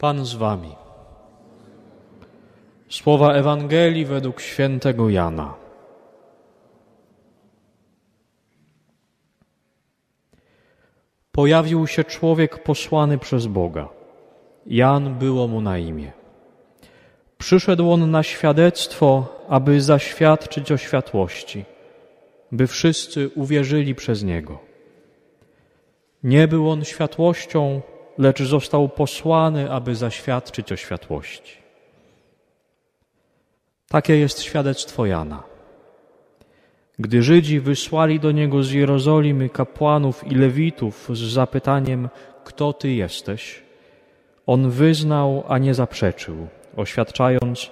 Pan z wami. Słowa Ewangelii według świętego Jana. Pojawił się człowiek posłany przez Boga. Jan było mu na imię. Przyszedł on na świadectwo, aby zaświadczyć o światłości, by wszyscy uwierzyli przez niego. Nie był on światłością, lecz został posłany, aby zaświadczyć o światłości. Takie jest świadectwo Jana. Gdy Żydzi wysłali do niego z Jerozolimy kapłanów i lewitów z zapytaniem: Kto ty jesteś? On wyznał, a nie zaprzeczył, oświadczając: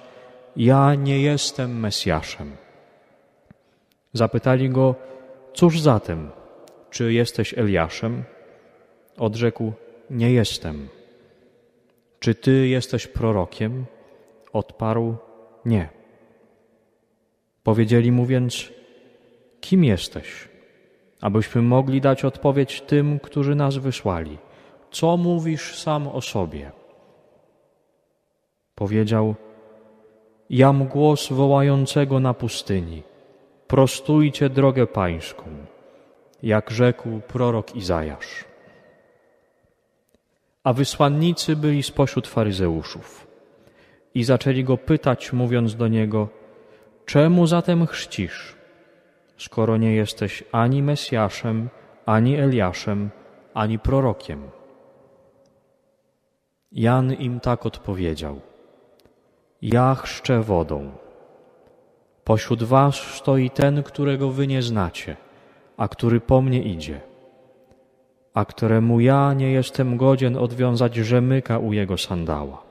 Ja nie jestem Mesjaszem. Zapytali go: Cóż zatem? Czy jesteś Eliaszem? Odrzekł: Nie jestem. Czy ty jesteś prorokiem? Odparł: Nie. Powiedzieli mu więc: Kim jesteś? Abyśmy mogli dać odpowiedź tym, którzy nas wysłali. Co mówisz sam o sobie? Powiedział: Jam głos wołającego na pustyni: Prostujcie drogę pańską, jak rzekł prorok Izajasz. A wysłannicy byli spośród faryzeuszów i zaczęli go pytać, mówiąc do niego: Czemu zatem chrzcisz, skoro nie jesteś ani Mesjaszem, ani Eliaszem, ani prorokiem? Jan im tak odpowiedział: Ja chrzczę wodą. Pośród was stoi ten, którego wy nie znacie, a który po mnie idzie, a któremu ja nie jestem godzien odwiązać rzemyka u jego sandała.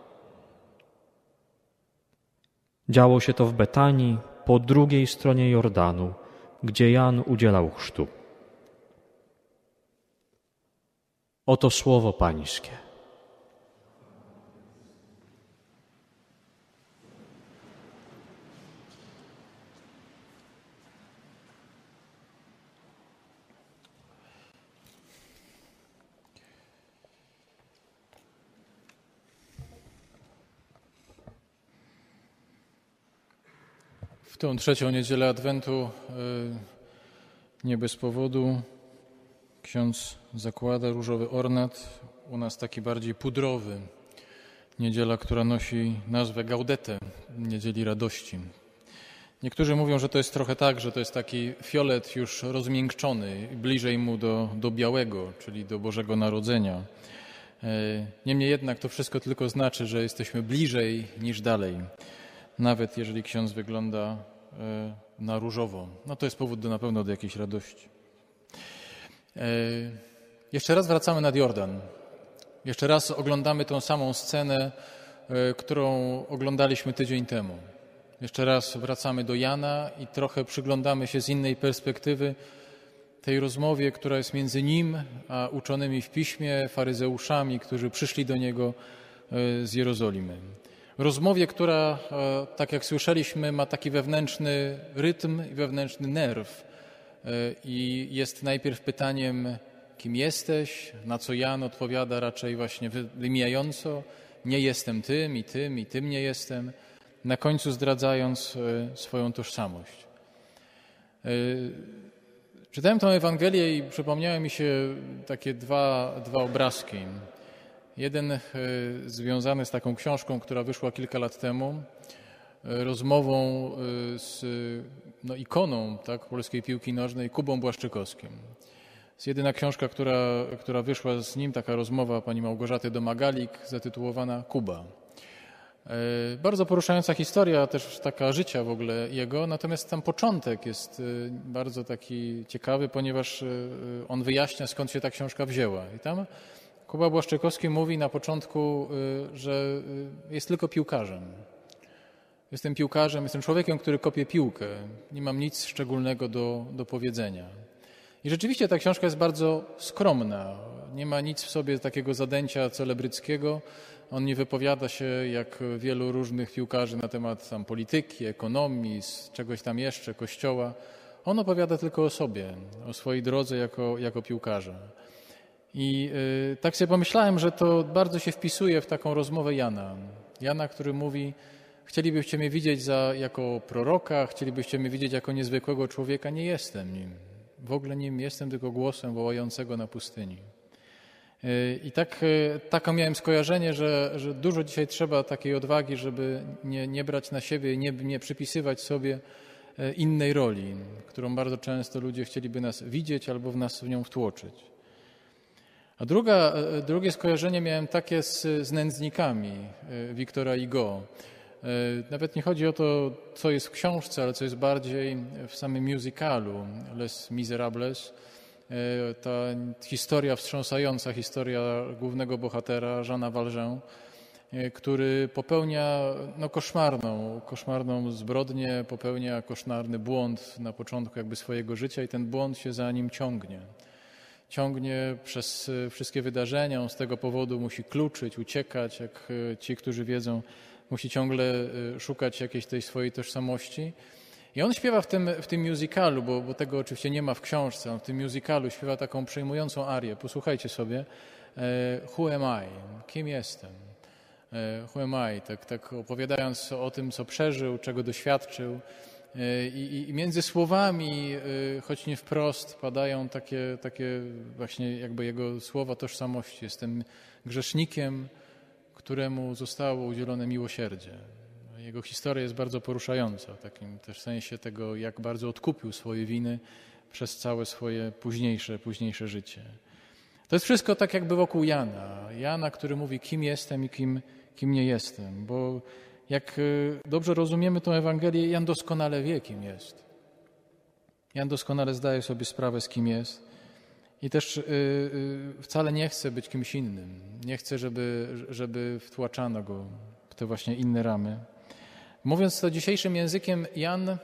Działo się to w Betanii, po drugiej stronie Jordanu, gdzie Jan udzielał chrztu. Oto słowo Pańskie. W tą trzecią niedzielę Adwentu y, nie bez powodu ksiądz zakłada różowy ornat, u nas taki bardziej pudrowy. Niedziela, która nosi nazwę Gaudete, Niedzieli Radości. Niektórzy mówią, że to jest trochę tak, że to jest taki fiolet już rozmiękczony, bliżej mu do, do białego, czyli do Bożego Narodzenia. Y, niemniej jednak to wszystko tylko znaczy, że jesteśmy bliżej niż dalej nawet jeżeli ksiądz wygląda e, na różowo. No to jest powód do, na pewno do jakiejś radości. E, jeszcze raz wracamy nad Jordan. Jeszcze raz oglądamy tą samą scenę, e, którą oglądaliśmy tydzień temu. Jeszcze raz wracamy do Jana i trochę przyglądamy się z innej perspektywy tej rozmowie, która jest między nim a uczonymi w piśmie, faryzeuszami, którzy przyszli do niego z Jerozolimy rozmowie, która, e, tak jak słyszeliśmy, ma taki wewnętrzny rytm i wewnętrzny nerw. E, I jest najpierw pytaniem, kim jesteś, na co Jan odpowiada raczej właśnie wymijająco, nie jestem tym i tym i tym nie jestem, na końcu zdradzając e, swoją tożsamość. Czytałem tę Ewangelię i przypomniały mi się takie dwa, dwa obrazki. Jeden e, związany z taką książką, która wyszła kilka lat temu, e, rozmową e, z no, ikoną tak, polskiej piłki nożnej, Kubą Błaszczykowskim. Jest jedyna książka, która, która wyszła z nim, taka rozmowa pani Małgorzaty Domagalik, zatytułowana Kuba. Bardzo poruszająca historia, też taka życia w ogóle jego, natomiast tam początek jest bardzo taki ciekawy, ponieważ on wyjaśnia, skąd się ta książka wzięła. I tam Kuba Błaszczykowski mówi na początku, y, że y, jest tylko piłkarzem. Jestem piłkarzem, jestem człowiekiem, który kopie piłkę. Nie mam nic szczególnego do, do powiedzenia. I rzeczywiście ta książka jest bardzo skromna. Nie ma nic w sobie takiego zadęcia celebryckiego. On nie wypowiada się jak wielu różnych piłkarzy na temat tam polityki, ekonomii, czegoś tam jeszcze, kościoła. On opowiada tylko o sobie, o swojej drodze jako, jako piłkarza. I y, tak sobie pomyślałem, że to bardzo się wpisuje w taką rozmowę Jana. Jana, który mówi, chcielibyście mnie widzieć za, jako proroka, chcielibyście mnie widzieć jako niezwykłego człowieka. Nie jestem nim. W ogóle nim jestem tylko głosem wołającego na pustyni. Y, I tak, y, takie miałem skojarzenie, że, że dużo dzisiaj trzeba takiej odwagi, żeby nie, nie brać na siebie nie, nie przypisywać sobie innej roli, którą bardzo często ludzie chcieliby nas widzieć albo w nas w nią wtłoczyć. A druga, drugie skojarzenie miałem takie z, z nędznikami Wiktora Igo. Nawet nie chodzi o to, co jest w książce, ale co jest bardziej w samym musicalu Les Miserables E, ta historia wstrząsająca, historia głównego bohatera, Żana Valjean, e, który popełnia no, koszmarną, koszmarną zbrodnię, popełnia koszmarny błąd na początku jakby swojego życia i ten błąd się za nim ciągnie. Ciągnie przez e, wszystkie wydarzenia, on z tego powodu musi kluczyć, uciekać, jak ci, którzy wiedzą, musi ciągle szukać jakiejś tej swojej tożsamości. I on śpiewa w tym, w tym musicalu, bo, bo tego oczywiście nie ma w książce, on w tym musicalu śpiewa taką przejmującą arię. Posłuchajcie sobie. E, Who am I? Kim jestem? E, who am I? Tak, tak opowiadając o tym, co przeżył, czego doświadczył. E, I, I, między słowami, choć nie wprost, padają takie, takie właśnie jakby jego słowa tożsamości. Jestem grzesznikiem, któremu zostało udzielone miłosierdzie. Jego historia jest bardzo poruszająca, w takim też sensie tego, jak bardzo odkupił swoje winy przez całe swoje późniejsze, późniejsze życie. To jest wszystko tak jakby wokół Jana. Jana, który mówi, kim jestem i kim, kim nie jestem. Bo jak y, dobrze rozumiemy tę Ewangelię, Jan doskonale wie, kim jest. Jan doskonale zdaje sobie sprawę, z kim jest. I też y, y, wcale nie chce być kimś innym. Nie chce, żeby, żeby wtłaczano go w te właśnie inne ramy. Mówiąc to dzisiejszym językiem, Jan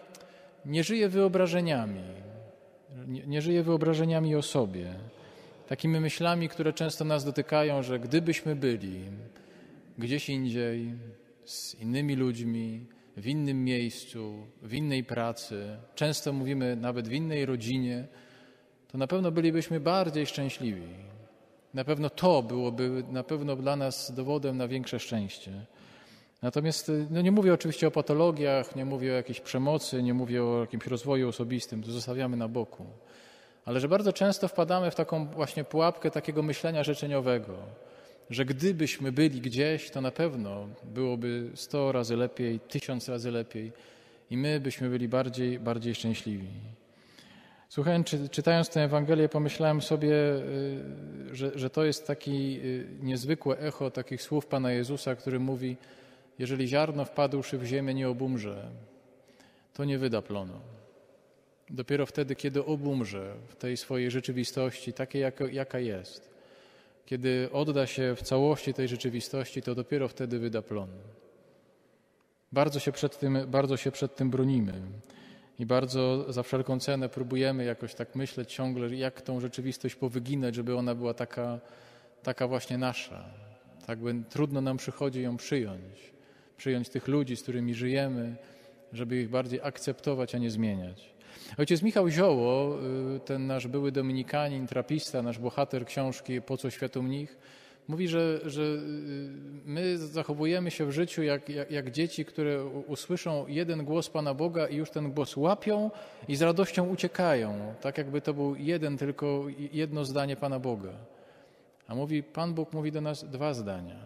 nie żyje wyobrażeniami, nie, nie żyje wyobrażeniami o sobie, takimi myślami, które często nas dotykają, że gdybyśmy byli gdzieś indziej, z innymi ludźmi, w innym miejscu, w innej pracy, często mówimy nawet w innej rodzinie, to na pewno bylibyśmy bardziej szczęśliwi. Na pewno to byłoby na pewno dla nas dowodem na większe szczęście. Natomiast no nie mówię oczywiście o patologiach, nie mówię o jakiejś przemocy, nie mówię o jakimś rozwoju osobistym, to zostawiamy na boku. Ale że bardzo często wpadamy w taką właśnie pułapkę takiego myślenia życzeniowego, że gdybyśmy byli gdzieś, to na pewno byłoby sto razy lepiej, tysiąc razy lepiej i my byśmy byli bardziej, bardziej szczęśliwi. Słuchając, czy, czytając tę Ewangelię, pomyślałem sobie, y, że, że to jest taki y, niezwykłe echo takich słów Pana Jezusa, który mówi, jeżeli ziarno wpadłszy w ziemię nie obumrze, to nie wyda plonu. Dopiero wtedy, kiedy obumrze w tej swojej rzeczywistości, takiej jaka, jaka jest, kiedy odda się w całości tej rzeczywistości, to dopiero wtedy wyda plon. Bardzo się przed tym, bardzo się przed tym bronimy i bardzo za wszelką cenę próbujemy jakoś tak myśleć ciągle, jak tą rzeczywistość powyginać, żeby ona była taka, taka właśnie nasza. Tak by trudno nam przychodzi ją przyjąć przyjąć tych ludzi, z którymi żyjemy, żeby ich bardziej akceptować, a nie zmieniać. Ojciec Michał Zioło, y, ten nasz były dominikanin, trapista, nasz bohater książki Po co światu mnich, mówi, że, że y, my zachowujemy się w życiu jak, jak, jak, dzieci, które usłyszą jeden głos Pana Boga i już ten głos łapią i z radością uciekają, tak jakby to był jeden tylko, jedno zdanie Pana Boga. A mówi, Pan Bóg mówi do nas dwa zdania.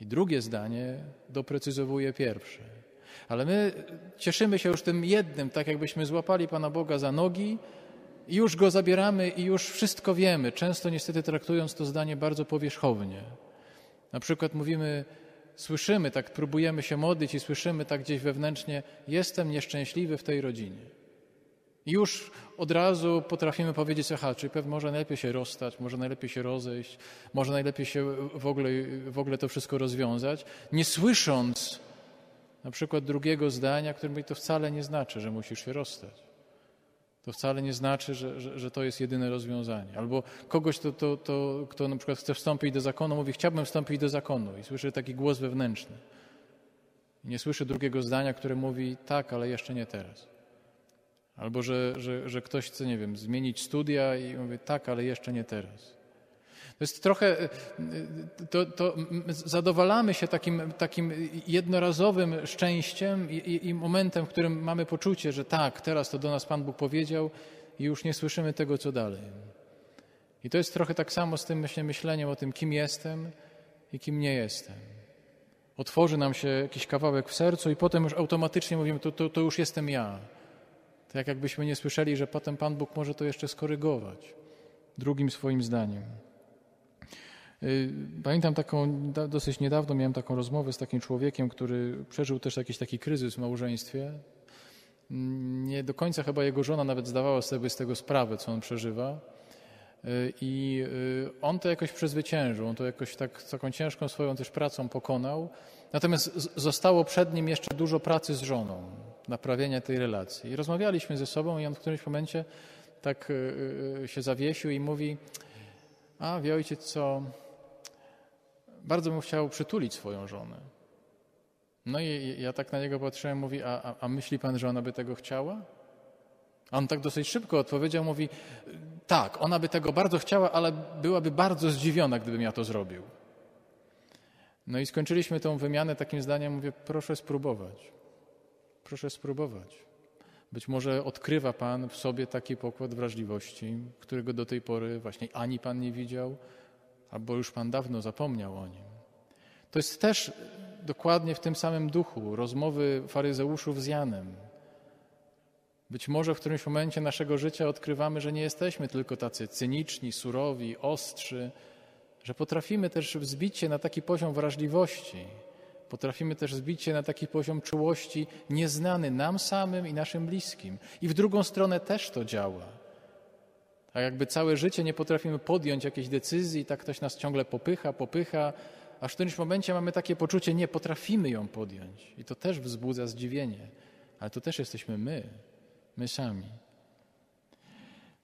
I drugie zdanie doprecyzowuje pierwsze. Ale my cieszymy się już tym jednym, tak jakbyśmy złapali Pana Boga za nogi i już go zabieramy i już wszystko wiemy, często niestety traktując to zdanie bardzo powierzchownie. Na przykład mówimy, słyszymy, tak próbujemy się modlić i słyszymy tak gdzieś wewnętrznie, jestem nieszczęśliwy w tej rodzinie. I już od razu potrafimy powiedzieć, aha, czyli pewnie może najlepiej się rozstać, może najlepiej się rozejść, może najlepiej się w ogóle, w ogóle to wszystko rozwiązać, nie słysząc na przykład drugiego zdania, które mówi, to wcale nie znaczy, że musisz się rozstać. To wcale nie znaczy, że, że, że to jest jedyne rozwiązanie. Albo kogoś, to, to, to, kto na przykład chce wstąpić do zakonu, mówi, chciałbym wstąpić do zakonu i słyszy taki głos wewnętrzny. I nie słyszy drugiego zdania, które mówi, tak, ale jeszcze nie teraz. Albo że, że, że ktoś chce, nie wiem, zmienić studia i mówi tak, ale jeszcze nie teraz. To jest trochę, e, to, to zadowalamy się takim, takim jednorazowym szczęściem i, i, i, momentem, w którym mamy poczucie, że tak, teraz to do nas Pan Bóg powiedział i już nie słyszymy tego, co dalej. I to jest trochę tak samo z tym myślę, myśleniem o tym, kim jestem i kim nie jestem. Otworzy nam się jakiś kawałek w sercu i potem już automatycznie mówimy, to, to, to już jestem ja. Tak jakbyśmy nie słyszeli, że potem Pan Bóg może to jeszcze skorygować drugim swoim zdaniem. Y, pamiętam taką, dosyć niedawno miałem taką rozmowę z takim człowiekiem, który przeżył też jakiś taki kryzys w małżeństwie. Nie do końca chyba jego żona nawet zdawała sobie z tego sprawę, co on przeżywa. Y, I y, on to jakoś przezwyciężył, on to jakoś tak, taką ciężką swoją też pracą pokonał. Natomiast zostało przed nim jeszcze dużo pracy z żoną, naprawienia tej relacji. I rozmawialiśmy ze sobą i on w którymś momencie tak się zawiesił i mówi, a wie ojciec co, bardzo bym chciał przytulić swoją żonę. No i ja tak na niego patrzyłem, mówi, a, a, a myśli pan, że ona by tego chciała? A on tak dosyć szybko odpowiedział, mówi, tak, ona by tego bardzo chciała, ale byłaby bardzo zdziwiona, gdybym ja to zrobił. No i skończyliśmy tą wymianę takim zdaniem, mówię, proszę spróbować. Proszę spróbować. Być może odkrywa Pan w sobie taki pokład wrażliwości, którego do tej pory właśnie ani Pan nie widział, albo już Pan dawno zapomniał o nim. To jest też dokładnie w tym samym duchu rozmowy faryzeuszów z Janem. Być może w którymś momencie naszego życia odkrywamy, że nie jesteśmy tylko tacy cyniczni, surowi, ostrzy, że potrafimy też wzbić się na taki poziom wrażliwości, potrafimy też zbić się na taki poziom czułości nieznany nam samym i naszym bliskim. I w drugą stronę też to działa. A jakby całe życie nie potrafimy podjąć jakiejś decyzji, tak ktoś nas ciągle popycha, popycha, aż w którymś momencie mamy takie poczucie, nie potrafimy ją podjąć. I to też wzbudza zdziwienie. Ale to też jesteśmy my, my sami.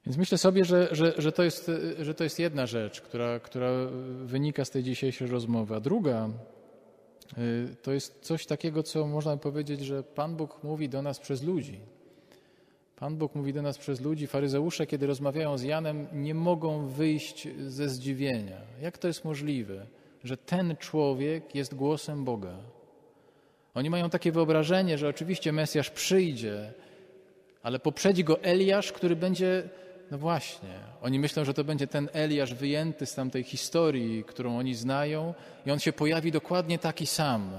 Więc myślę sobie, że, że, że, to, jest, że to jest jedna rzecz, która, która wynika z tej dzisiejszej rozmowy. A druga y, to jest coś takiego, co można powiedzieć, że Pan Bóg mówi do nas przez ludzi. Pan Bóg mówi do nas przez ludzi. Faryzeusze, kiedy rozmawiają z Janem, nie mogą wyjść ze zdziwienia. Jak to jest możliwe, że ten człowiek jest głosem Boga? Oni mają takie wyobrażenie, że oczywiście Mesjasz przyjdzie, ale poprzedzi go Eliasz, który będzie. No właśnie, oni myślą, że to będzie ten Eliasz wyjęty z tamtej historii, którą oni znają, i on się pojawi dokładnie taki sam.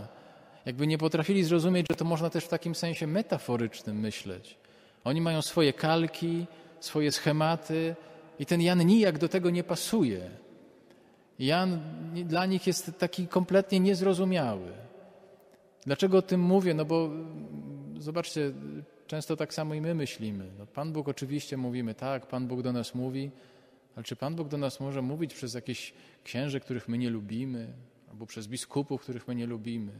Jakby nie potrafili zrozumieć, że to można też w takim sensie metaforycznym myśleć oni mają swoje kalki, swoje schematy i ten Jan nijak do tego nie pasuje. Jan dla nich jest taki kompletnie niezrozumiały. Dlaczego o tym mówię? No bo zobaczcie, często tak samo i my myślimy. No, Pan Bóg oczywiście mówimy, tak, Pan Bóg do nas mówi, ale czy Pan Bóg do nas może mówić przez jakieś księży, których my nie lubimy, albo przez biskupów, których my nie lubimy,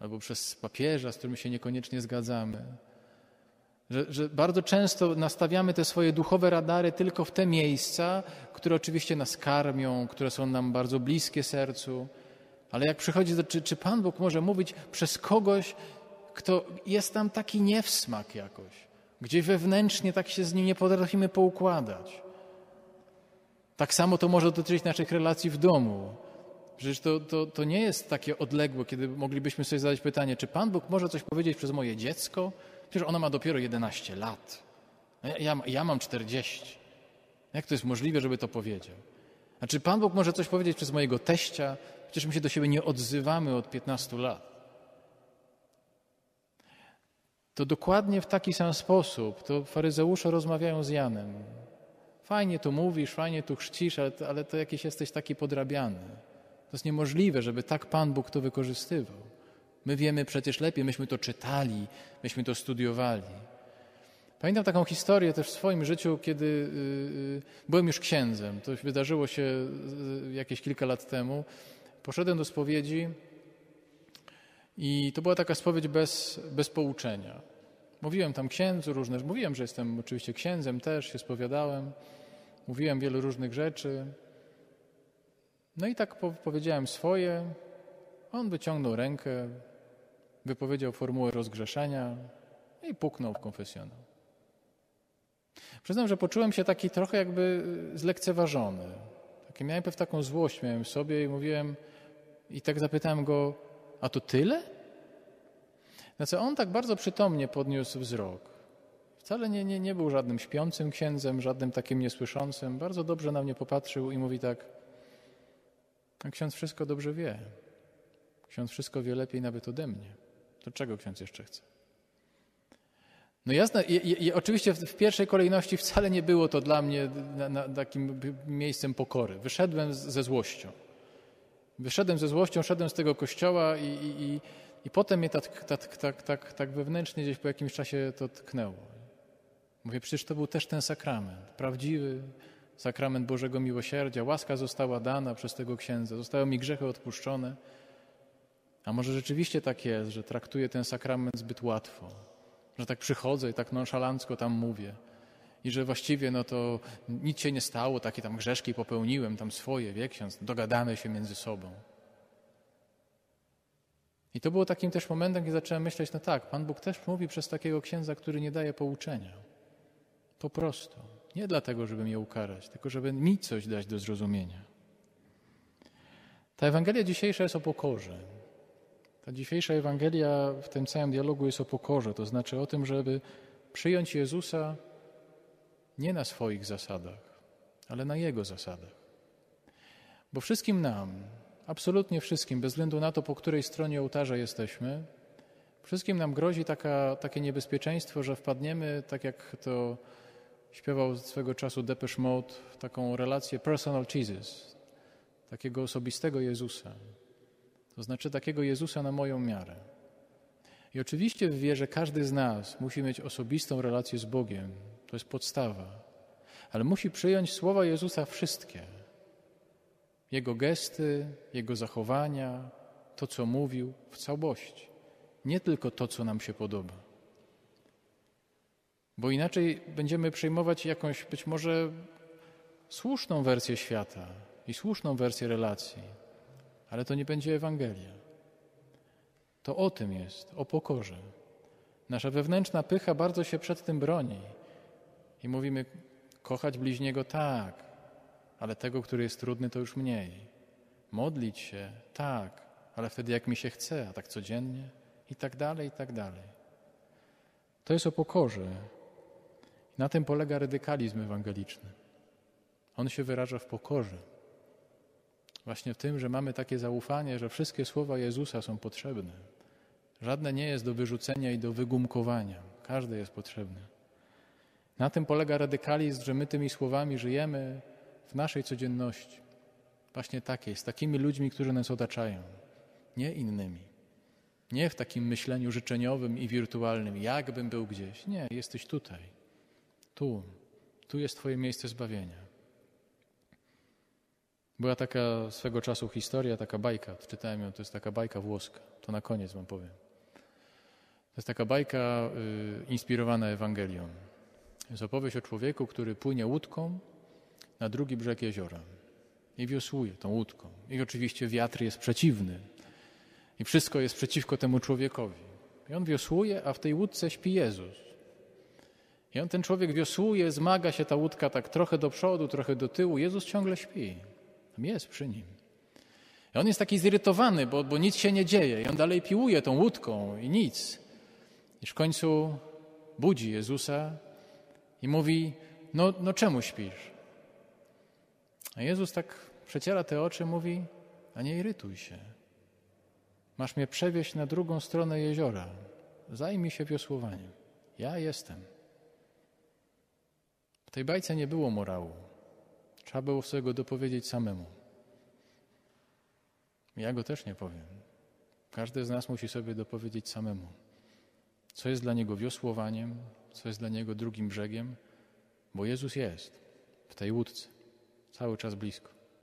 albo przez papieża, z którym się niekoniecznie zgadzamy? Że, że, bardzo często nastawiamy te swoje duchowe radary tylko w te miejsca, które oczywiście nas karmią, które są nam bardzo bliskie sercu. Ale jak przychodzi do, czy, czy Pan Bóg może mówić przez kogoś, kto jest tam taki niewsmak jakoś, gdzie wewnętrznie tak się z nim nie potrafimy poukładać. Tak samo to może dotyczyć naszych relacji w domu. Przecież to, to, to nie jest takie odległe, kiedy moglibyśmy sobie zadać pytanie, czy Pan Bóg może coś powiedzieć przez moje dziecko, Przecież ona ma dopiero 11 lat. Ja, ja mam 40. Jak to jest możliwe, żeby to powiedział? A czy Pan Bóg może coś powiedzieć przez mojego teścia? Przecież my się do siebie nie odzywamy od 15 lat. To dokładnie w taki sam sposób to faryzeusze rozmawiają z Janem. Fajnie tu mówisz, fajnie tu chrzcisz, ale ale to jakiś jesteś taki podrabiany. To jest niemożliwe, żeby tak Pan Bóg to wykorzystywał. My wiemy przecież lepiej, myśmy to czytali, myśmy to studiowali. Pamiętam taką historię też w swoim życiu, kiedy yy, byłem już księdzem. To wydarzyło się yy, jakieś kilka lat temu. Poszedłem do spowiedzi i to była taka spowiedź bez, bez pouczenia. Mówiłem tam księdzu różne, mówiłem, że jestem oczywiście księdzem też, się spowiadałem, mówiłem wiele różnych rzeczy. No i tak powiedziałem swoje. On wyciągnął rękę, wypowiedział formułę rozgrzeszenia i puknął w konfesjonał. Przyznam, że poczułem się taki trochę jakby zlekceważony. I miałem pewną taką złość miałem w sobie i mówiłem, i tak zapytałem go, a to tyle? Znaczy on tak bardzo przytomnie podniósł wzrok. Wcale nie, nie, nie był żadnym śpiącym księdzem, żadnym takim niesłyszącym. Bardzo dobrze na mnie popatrzył i mówi tak, a ksiądz wszystko dobrze wie. Ksiądz wszystko wie lepiej nawet ode mnie. To czego ksiądz jeszcze chce? No jasne, i, i, oczywiście w, w, pierwszej kolejności wcale nie było to dla mnie na, na, takim miejscem pokory. Wyszedłem z, ze złością. Wyszedłem ze złością, szedłem z tego kościoła i, i, i potem mnie tak, tak, tak, tak, tak wewnętrznie gdzieś po jakimś czasie to tknęło. Mówię, przecież to był też ten sakrament, prawdziwy sakrament Bożego Miłosierdzia. Łaska została dana przez tego księdza, zostały mi grzechy odpuszczone. A może rzeczywiście tak jest, że traktuję ten sakrament zbyt łatwo, że tak przychodzę i tak nonszalancko tam mówię i że właściwie no to nic się nie stało, takie tam grzeszki popełniłem, tam swoje, wie ksiądz, dogadamy się między sobą. I to było takim też momentem, kiedy zacząłem myśleć, no tak, Pan Bóg też mówi przez takiego księdza, który nie daje pouczenia. Po prostu. Nie dlatego, żeby mnie ukarać, tylko żeby mi coś dać do zrozumienia. Ta Ewangelia dzisiejsza jest o pokorze. Ta dzisiejsza Ewangelia w tym całym dialogu jest o pokorze, to znaczy o tym, żeby przyjąć Jezusa nie na swoich zasadach, ale na Jego zasadach. Bo wszystkim nam, absolutnie wszystkim, bez względu na to, po której stronie ołtarza jesteśmy, wszystkim nam grozi taka, takie niebezpieczeństwo, że wpadniemy, tak jak to śpiewał swego czasu Depeche Mode, w taką relację personal Jesus, takiego osobistego Jezusa. To znaczy takiego Jezusa na moją miarę. I oczywiście w wierze każdy z nas musi mieć osobistą relację z Bogiem. To jest podstawa. Ale musi przyjąć słowa Jezusa wszystkie. Jego gesty, Jego zachowania, to co mówił w całości. Nie tylko to, co nam się podoba. Bo inaczej będziemy przyjmować jakąś być może słuszną wersję świata i słuszną wersję relacji, ale to nie będzie Ewangelia. To o tym jest, o pokorze. Nasza wewnętrzna pycha bardzo się przed tym broni. I mówimy, kochać bliźniego tak, ale tego, który jest trudny, to już mniej. Modlić się tak, ale wtedy jak mi się chce, a tak codziennie i tak dalej, i tak dalej. To jest o pokorze. Na tym polega radykalizm ewangeliczny. On się wyraża w pokorze. Właśnie w tym, że mamy takie zaufanie, że wszystkie słowa Jezusa są potrzebne. Żadne nie jest do wyrzucenia i do wygumkowania. Każde jest potrzebne. Na tym polega radykalizm, że my tymi słowami żyjemy w naszej codzienności. Właśnie takiej, z takimi ludźmi, którzy nas otaczają, nie innymi. Nie w takim myśleniu życzeniowym i wirtualnym, jakbym był gdzieś. Nie, jesteś tutaj. Tu. Tu jest Twoje miejsce zbawienia. Była taka swego czasu historia, taka bajka, czytałem ją, to jest taka bajka włoska. To na koniec wam powiem. To jest taka bajka y, inspirowana Ewangelią. Jest opowieść o człowieku, który płynie łódką na drugi brzeg jeziora i wiosłuje tą łódką. I oczywiście wiatr jest przeciwny i wszystko jest przeciwko temu człowiekowi. I on wiosłuje, a w tej łódce śpi Jezus. I on, ten człowiek wiosłuje, zmaga się ta łódka tak trochę do przodu, trochę do tyłu. Jezus ciągle śpi. Tam jest przy nim. I on jest taki zirytowany, bo, bo nic się nie dzieje. I on dalej piłuje tą łódką i nic. I w końcu budzi Jezusa i mówi, no, no czemu śpisz? A Jezus tak przeciera te oczy, mówi, a nie irytuj się. Masz mnie przewieźć na drugą stronę jeziora. Zajmij się wiosłowaniem. Ja jestem. W tej bajce nie było morału. Trzeba było sobie go dopowiedzieć samemu. Ja go też nie powiem. Każdy z nas musi sobie dopowiedzieć samemu. Co jest dla niego wiosłowaniem, co jest dla niego drugim brzegiem, bo Jezus jest w tej łódce, cały czas blisko.